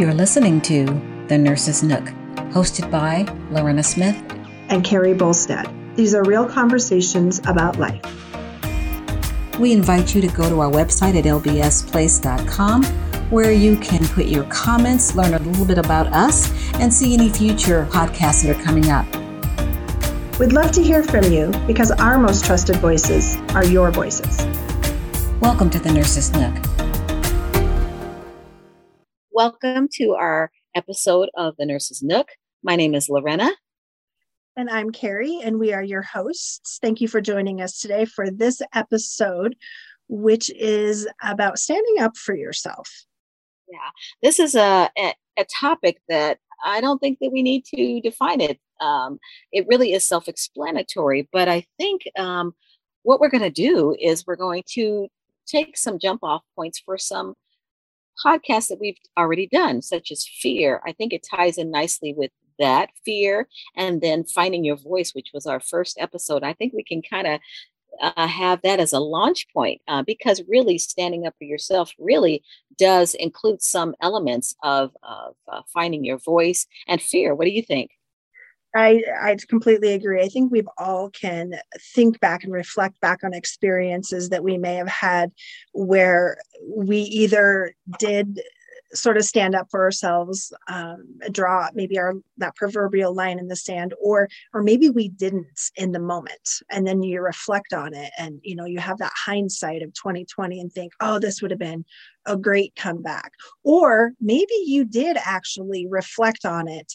You're listening to The Nurse's Nook, hosted by Lorena Smith and Carrie Bolstead. These are real conversations about life. We invite you to go to our website at lbsplace.com where you can put your comments, learn a little bit about us, and see any future podcasts that are coming up. We'd love to hear from you because our most trusted voices are your voices. Welcome to the Nurse's Nook. Welcome to our episode of the Nurse's Nook. My name is Lorena. And I'm Carrie, and we are your hosts. Thank you for joining us today for this episode, which is about standing up for yourself. Yeah, this is a, a, a topic that I don't think that we need to define it um, it really is self explanatory. But I think um, what we're going to do is we're going to take some jump off points for some podcasts that we've already done, such as fear. I think it ties in nicely with that fear and then finding your voice, which was our first episode. I think we can kind of uh, have that as a launch point uh, because really standing up for yourself really does include some elements of, of uh, finding your voice and fear. What do you think? I, I completely agree. I think we've all can think back and reflect back on experiences that we may have had where we either did sort of stand up for ourselves, um, draw maybe our that proverbial line in the sand, or or maybe we didn't in the moment, and then you reflect on it, and you know you have that hindsight of 2020 and think, oh, this would have been a great comeback, or maybe you did actually reflect on it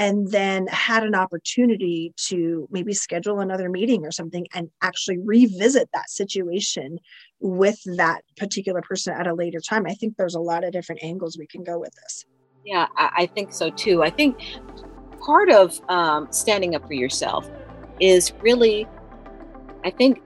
and then had an opportunity to maybe schedule another meeting or something and actually revisit that situation with that particular person at a later time. I think there's a lot of different angles we can go with this. Yeah, I, think so too. I think part of um, standing up for yourself is really, I think,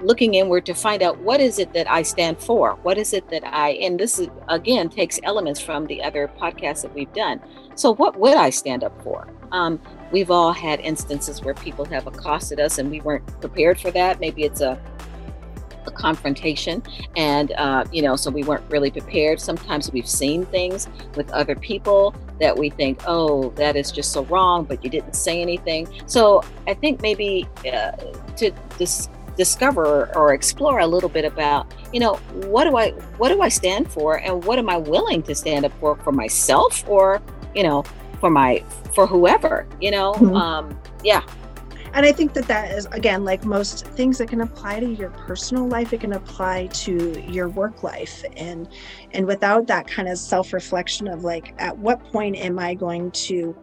looking inward to find out what is it that I stand for? What is it that I, and this is, again takes elements from the other podcasts that we've done. So, what would I stand up for? Um, we've all had instances where people have accosted us and we weren't prepared for that. Maybe it's a a confrontation and uh, you know so we weren't really prepared sometimes we've seen things with other people that we think oh that is just so wrong but you didn't say anything so i think maybe uh, to this discover or explore a little bit about you know what do i what do i stand for and what am i willing to stand up for for myself or you know for my for whoever you know mm-hmm. um yeah. And i think that that is again like most things that can apply to your personal life it can apply to your work life. And and without that kind of self-reflection of like at what point am i going to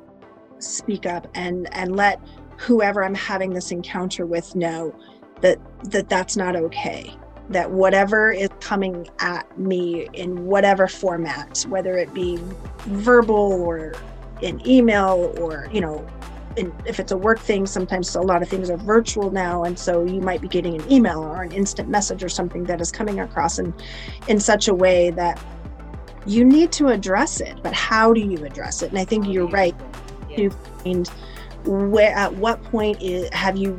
speak up and and let whoever i'm having this encounter with know that that that's not okay that whatever is coming at me in whatever format whether it be verbal or in email or you know in, if it's a work thing sometimes a lot of things are virtual now and so you might be getting an email or an instant message or something that is coming across in in such a way that you need to address it but how do you address it? And i think you're right. You find where at what point is, have you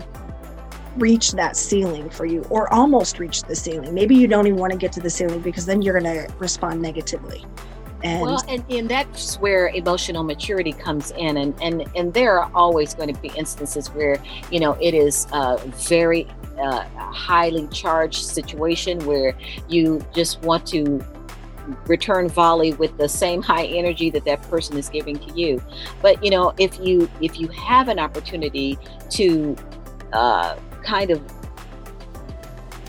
reach that ceiling for you or almost reach the ceiling. Maybe you don't even want to get to the ceiling because then you're going to respond negatively. And well, and, and that's where emotional maturity comes in. And, and, and there are always going to be instances where, you know, it is a very uh, highly charged situation where you just want to return volley with the same high energy that that person is giving to you but you know if you if you have an opportunity to uh, kind of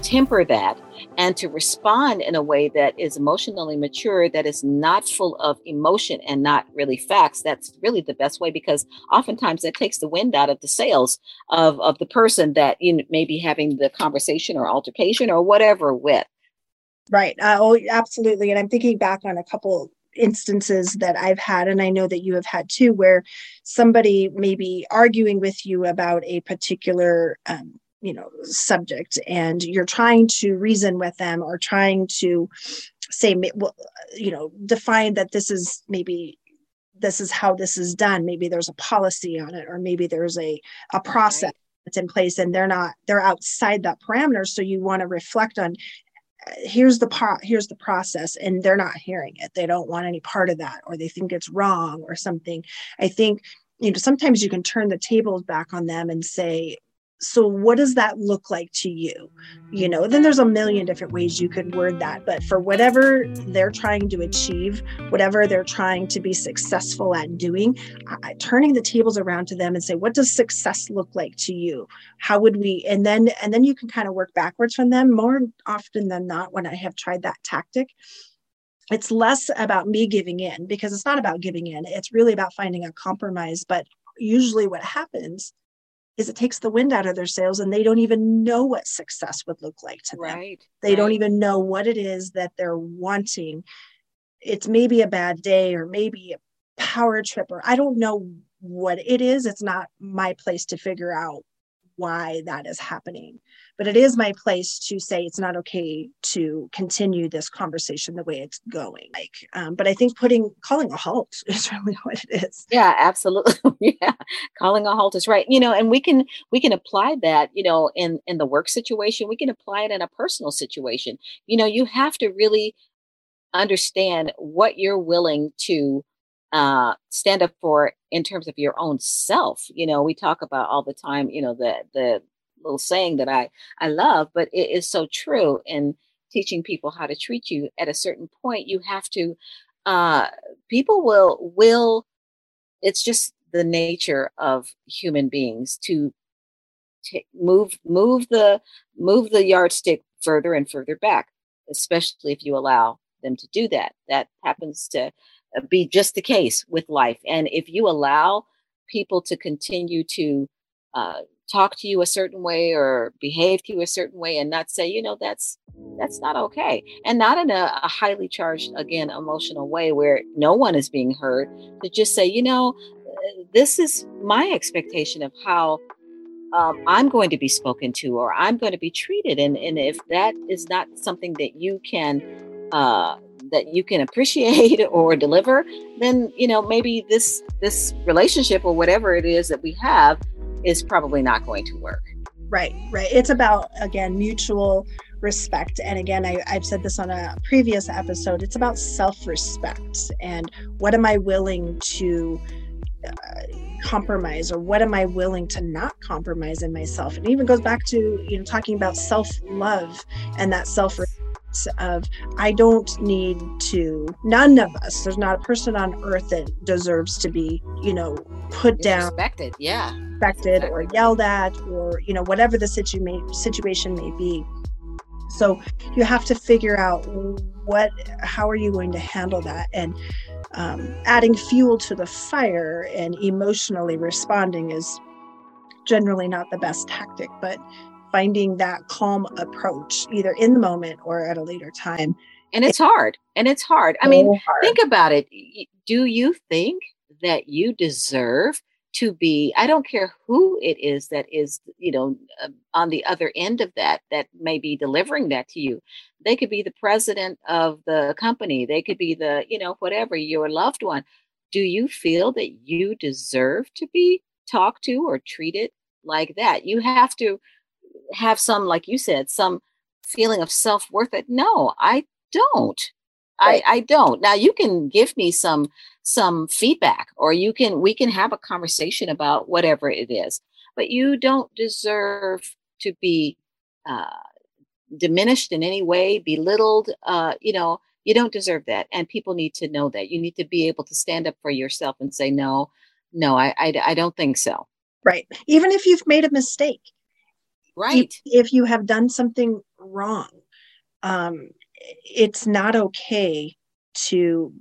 temper that and to respond in a way that is emotionally mature, that is not full of emotion and not really facts, that's really the best way because oftentimes that takes the wind out of the sails of, of the person that you know, may be having the conversation or altercation or whatever with. Right. Uh, oh, absolutely. And I'm thinking back on a couple instances that I've had, and I know that you have had too, where somebody may be arguing with you about a particular um, you know subject and you're trying to reason with them or trying to say well you know define that this is maybe this is how this is done. Maybe there's a policy on it or maybe there's a a process right. that's in place and they're not they're outside that parameter so you want to reflect on uh, here's the pro- here's the process and they're not hearing it. They don't want any part of that or they think it's wrong or something. I think you know sometimes you can turn the tables back on them and say so what does that look like to you? You know then there's a million different ways you could word that but for whatever they're trying to achieve whatever they're trying to be successful at doing I, turning the tables around to them and say what does success look like to you? How would we and then and then you can kind of work backwards from them. More often than not when i have tried that tactic it's less about me giving in because it's not about giving in. It's really about finding a compromise but usually what happens is it takes the wind out of their sails and they don't even know what success would look like to them. Right. They right. don't even know what it is that they're wanting. It's maybe a bad day or maybe a power trip or I don't know what it is. It's not my place to figure out why that is happening. But it is my place to say it's not okay to continue this conversation the way it's going. Like um, but i think putting calling a halt is really what it is. Yeah absolutely. Yeah calling a halt is right. You know and we can we can apply that you know in in the work situation. We can apply it in a personal situation. You know you have to really understand what you're willing to uh, stand up for in terms of your own self. You know, we talk about all the time, you know, the the little saying that I I love, but it is so true in teaching people how to treat you. At a certain point, you have to. Uh, people will will. It's just the nature of human beings to t- move move the move the yardstick further and further back, especially if you allow them to do that. That happens to be just the case with life, and if you allow people to continue to uh, talk to you a certain way or behave to you a certain way and not say you know that's that's not okay. And not in a, a, highly charged again emotional way where no one is being heard to just say you know this is my expectation of how um, i'm going to be spoken to or i'm going to be treated. And, and if that is not something that you can uh, that you can appreciate or deliver then you know maybe this this relationship or whatever it is that we have is probably not going to work. Right, right. It's about, again, mutual respect. And again, I, have said this on a previous episode it's about self respect and what am I willing to. Uh, compromise or what am i willing to not compromise in myself it even goes back to you know talking about self love and that self of I don't need to, none of us, there's not a person on earth that deserves to be, you know, put down, respected, yeah, respected exactly. or yelled at or, you know, whatever the situ- may, situation may be. So you have to figure out what, how are you going to handle that? And um, adding fuel to the fire and emotionally responding is generally not the best tactic, but finding that calm approach either in the moment or at a later time. And it's hard and it's hard. I mean hard. think about it. Do you think that you deserve to be i don't care who it is that is you know uh, on the other end of that that may be delivering that to you. They could be the president of the company. They could be the you know whatever your loved one. Do you feel that you deserve to be talked to or treated like that? You have to have some, like you said, some feeling of self worth. That no, I don't. Right. I, I don't. Now you can give me some some feedback, or you can we can have a conversation about whatever it is. But you don't deserve to be uh, diminished in any way, belittled. Uh, you know, you don't deserve that, and people need to know that. You need to be able to stand up for yourself and say, no, no, I, I, I don't think so. Right. Even if you've made a mistake, right. if, if you have done something wrong um, it's not okay to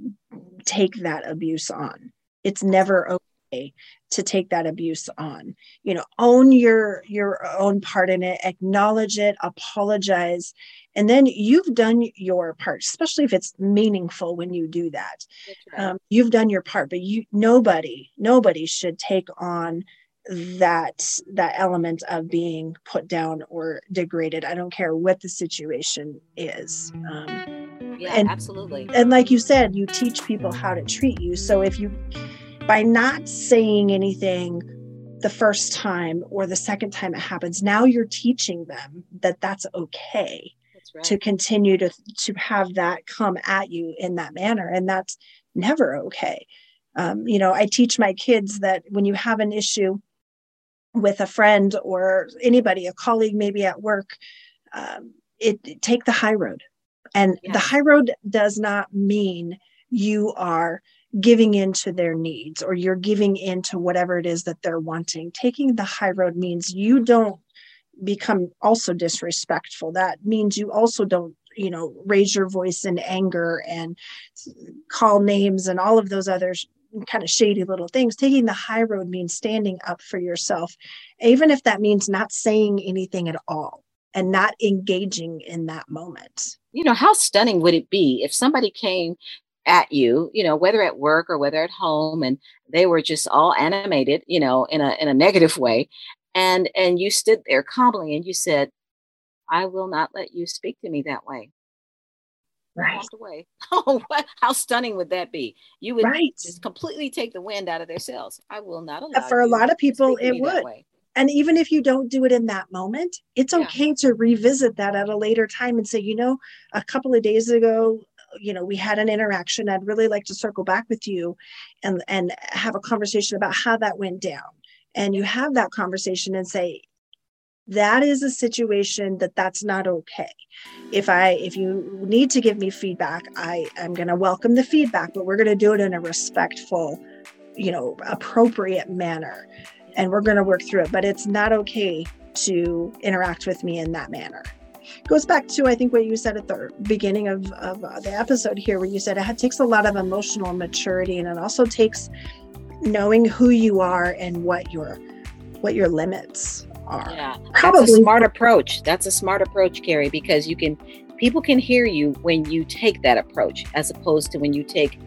take that abuse on. It's never okay to take that abuse on. You know own your your own part in it acknowledge it apologize and then you've done your part especially if it's meaningful when you do that. Right. um, you've done your part but you nobody nobody should take on that that element of being put down or degraded. I don't care what the situation is um, yeah and, absolutely. and like you said you teach people how to treat you. So if you by not saying anything the first time or the second time it happens now you're teaching them that that's okay right. to continue to to have that come at you in that manner and that's never okay. Um, you know i teach my kids that when you have an issue with a friend or anybody a colleague maybe at work um, it, it, take the high road. And yes. the high road does not mean you are giving into their needs or you're giving into whatever it is that they're wanting. Taking the high road means you don't become also disrespectful. That means you also don't you know raise your voice in anger and call names and all of those other kind of shady little things. Taking the high road means standing up for yourself even if that means not saying anything at all and not engaging in that moment. You know how stunning would it be if somebody came at you you know whether at work or whether at home and they were just all animated you know in a in a negative way and and you stood there calmly and you said i will not let you speak to me that way right. walked away. Oh what? How stunning would that be? You would right. just completely take the wind out of their sails. I will not allow for a lot of people it would. and even if you don't do it in that moment it's okay yeah. to revisit that at a later time and say you know a couple of days ago you know we had an interaction. I'd really like to circle back with you and and have a conversation about how that went down. And you have that conversation and say that is a situation that that's not okay. If i if you need to give me feedback i am going to welcome the feedback but we're going to do it in a respectful you know appropriate manner and we're going to work through it but it's not okay to interact with me in that manner. Goes back to i think what you said at the beginning of, of uh, the episode here where you said it takes a lot of emotional maturity and it also takes knowing who you are and what your what your limits are. Yeah, Probably. that's a smart approach. That's a smart approach, Carrie, because you can people can hear you when you take that approach, as opposed to when you take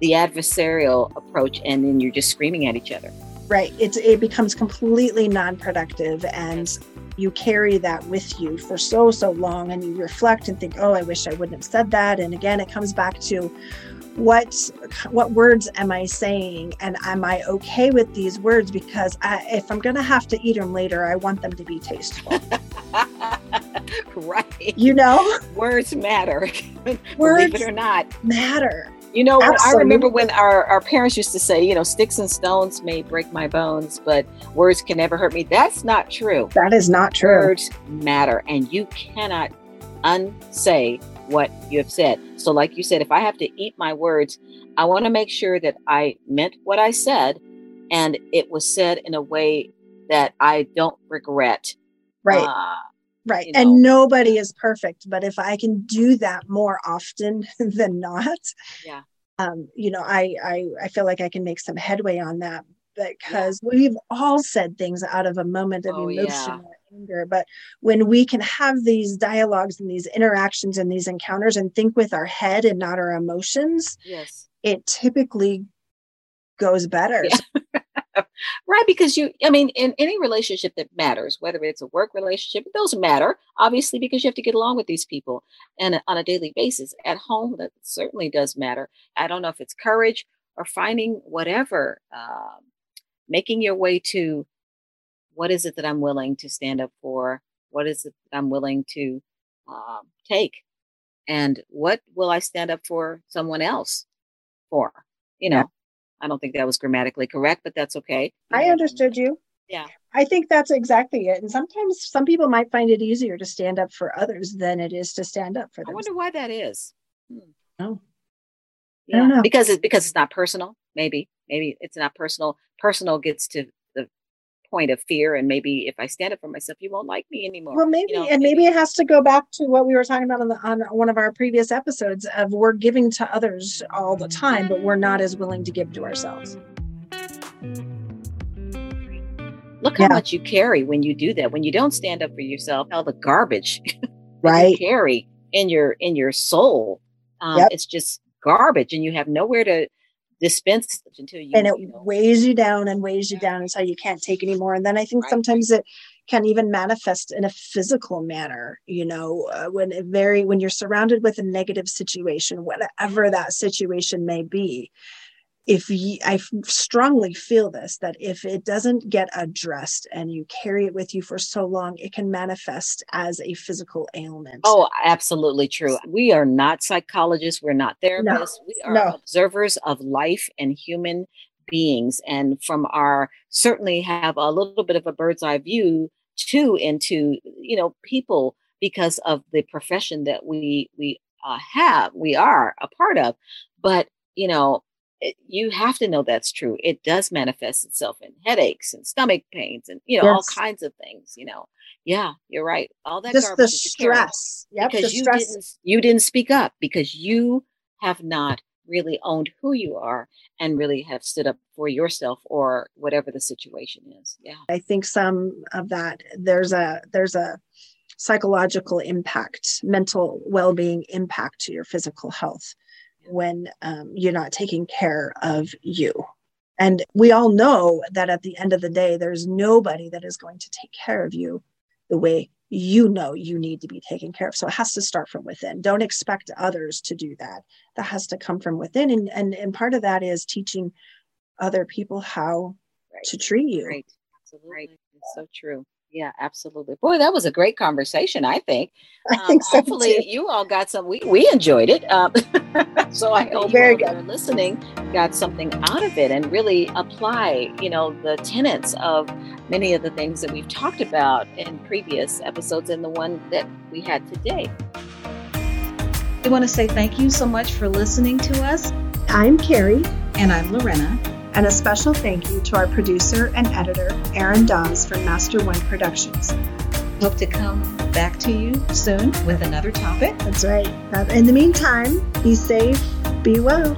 the adversarial approach and then you're just screaming at each other. Right. It's it becomes completely non-productive and you carry that with you for so so long and you reflect and think oh i wish i wouldn't have said that and again it comes back to what what words am i saying? And am i okay with these words? Because I, if i'm going to have to eat them later i want them to be tasteful. Right. You know? Words matter. Words believe it or not. matter. You know i remember when our, our parents used to say you know sticks and stones may break my bones but words can never hurt me. That's not true. That is not true. Words matter and you cannot unsay what you have said. So, like you said, if I have to eat my words, I want to make sure that I meant what I said and it was said in a way that I don't regret. Right. Uh, right. You know. And nobody is perfect, but if I can do that more often than not, yeah. Um, you know, I, I I feel like I can make some headway on that because yeah. we've all said things out of a moment of oh, emotion yeah anger but when we can have these dialogues and these interactions and these encounters and think with our head and not our emotions yes. it typically goes better. Yeah. right because you i mean in any relationship that matters whether it's a work relationship it doesn't matter obviously because you have to get along with these people. And on a daily basis at home that certainly does matter. I don't know if it's courage or finding whatever um, making your way to what is it that I'm willing to stand up for? What is it that I'm willing to um, take? And what will I stand up for someone else for? You know, yeah. I don't think that was grammatically correct, but that's okay. I understood you. Yeah. I think that's exactly it. And sometimes some people might find it easier to stand up for others than it is to stand up for them. I wonder why that is. Hmm. Oh. Yeah. I don't know. Because it's because it's not personal, maybe. Maybe it's not personal. Personal gets to point of fear and maybe if i stand up for myself you won't like me anymore well maybe you know, and maybe it has to go back to what we were talking about on, the, on one of our previous episodes of we're giving to others all the time but we're not as willing to give to ourselves look how yeah. much you carry when you do that when you don't stand up for yourself all the garbage right carry in your in your soul um, yep. it's just garbage and you have nowhere to dispense until you and it you know. weighs you down and weighs you down until you can't take anymore and then i think right. sometimes it can even manifest in a physical manner you know uh, when it very when you're surrounded with a negative situation whatever that situation may be if you, I strongly feel this that if it doesn't get addressed and you carry it with you for so long, it can manifest as a physical ailment. Oh, absolutely true. We are not psychologists, we're not therapists, no, we are no. observers of life and human beings. And from our certainly have a little bit of a bird's eye view too into, you know, people because of the profession that we we uh, have, we are a part of. But you know, it, you have to know that's true. It does manifest itself in headaches and stomach pains and you know yes. all kinds of things. You know, yeah, you're right. All that just the stress, yep, because the you stress. didn't you didn't speak up because you have not really owned who you are and really have stood up for yourself or whatever the situation is. Yeah, I think some of that there's a there's a psychological impact, mental well being impact to your physical health when um, you're not taking care of you. And we all know that at the end of the day, there's nobody that is going to take care of you the way you know you need to be taken care of. So it has to start from within. Don't expect others to do that. That has to come from within. And and, and part of that is teaching other people how right. to treat you. Right. Absolutely. Right. It's so true. Yeah, absolutely. Boy, that was a great conversation, I think. I um, think so hopefully too. you all got some, we, we enjoyed it. Um, so I hope Very you are listening got something out of it and really apply, you know, the tenets of many of the things that we've talked about in previous episodes and the one that we had today. We want to say thank you so much for listening to us. I'm Carrie. And I'm Lorena. And a special thank you to our producer and editor, Aaron Dawes from Master One Productions. Hope to come back to you soon with another topic. That's right. In the meantime, be safe, be well.